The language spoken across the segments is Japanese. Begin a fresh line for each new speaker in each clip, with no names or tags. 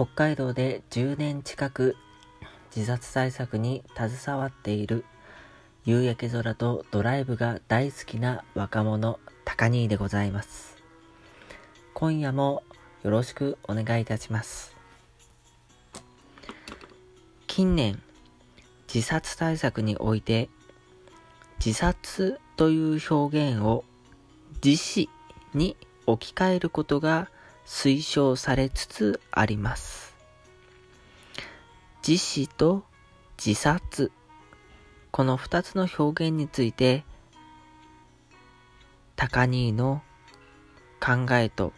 北海道で10年近く自殺対策に携わっている夕焼け空とドライブが大好きな若者高兄でございます。今夜もよろしくお願いいたします。近年自殺対策において自殺という表現を自死に置き換えることが推奨されつつあります。自死と自殺、この二つの表現について、高兄の考えと、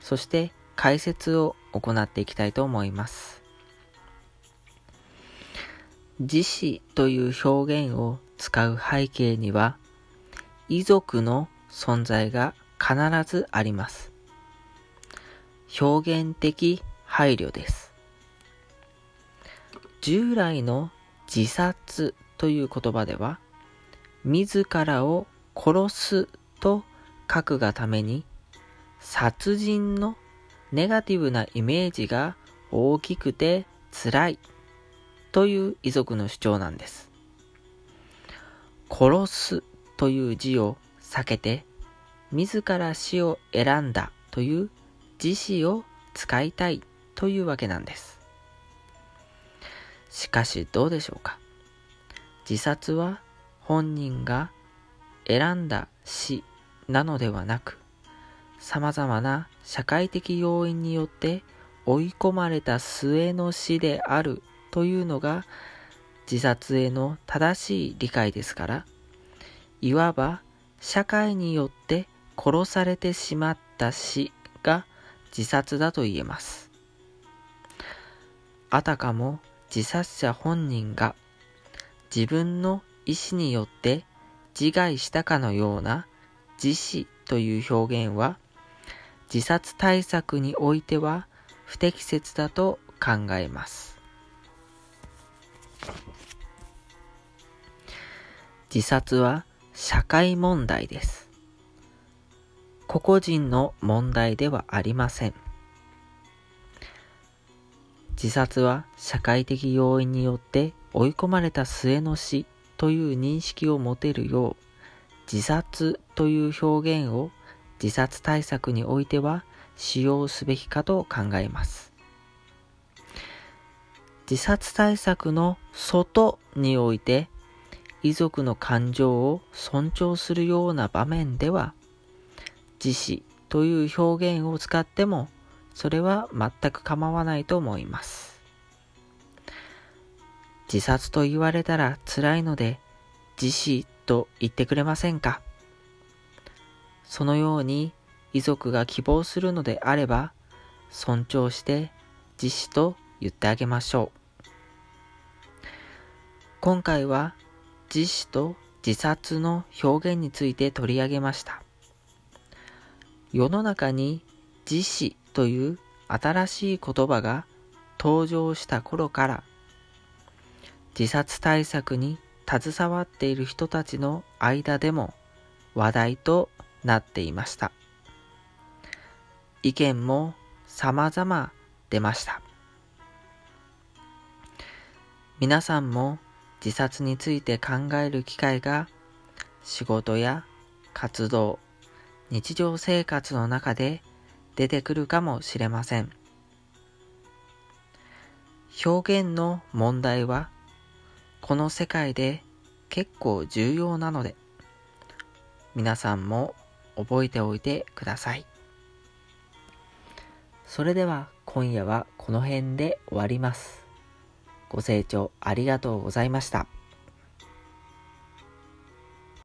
そして解説を行っていきたいと思います。自死という表現を使う背景には、遺族の存在が必ずあります。表現的配慮です。従来の自殺という言葉では、自らを殺すと書くがために、殺人のネガティブなイメージが大きくて辛いという遺族の主張なんです。殺すという字を避けて、自ら死を選んだという自死を使いたいというわけなんです。しかしどうでしょうか？自殺は本人が選んだ死なのではなく、様々な社会的要因によって追い込まれた末の死であるというのが自殺への正しい理解ですから、いわば社会によって殺されてしまった死が自殺だと言えます。あたかも自殺者本人が自分の意思によって自害したかのような自死という表現は自殺対策においては不適切だと考えます。自殺は社会問題です。個々人の問題ではありません。自殺は社会的要因によって追い込まれた末の死という認識を持てるよう、自殺という表現を自殺対策においては使用すべきかと考えます。自殺対策の外において遺族の感情を尊重するような場面では自死という表現を使ってもそれは全く構わないと思います。自殺と言われたら辛いので自死と言ってくれませんか？そのように遺族が希望するのであれば尊重して自死と言ってあげましょう。今回は自死と自殺の表現について取り上げました。世の中に自死という新しい言葉が登場した頃から自殺対策に携わっている人たちの間でも話題となっていました。意見も様々出ました。皆さんも自殺について考える機会が仕事や活動、日常生活の中で出てくるかもしれません。表現の問題はこの世界で結構重要なので皆さんも覚えておいてください。それでは今夜はこの辺で終わります。ご清聴ありがとうございました。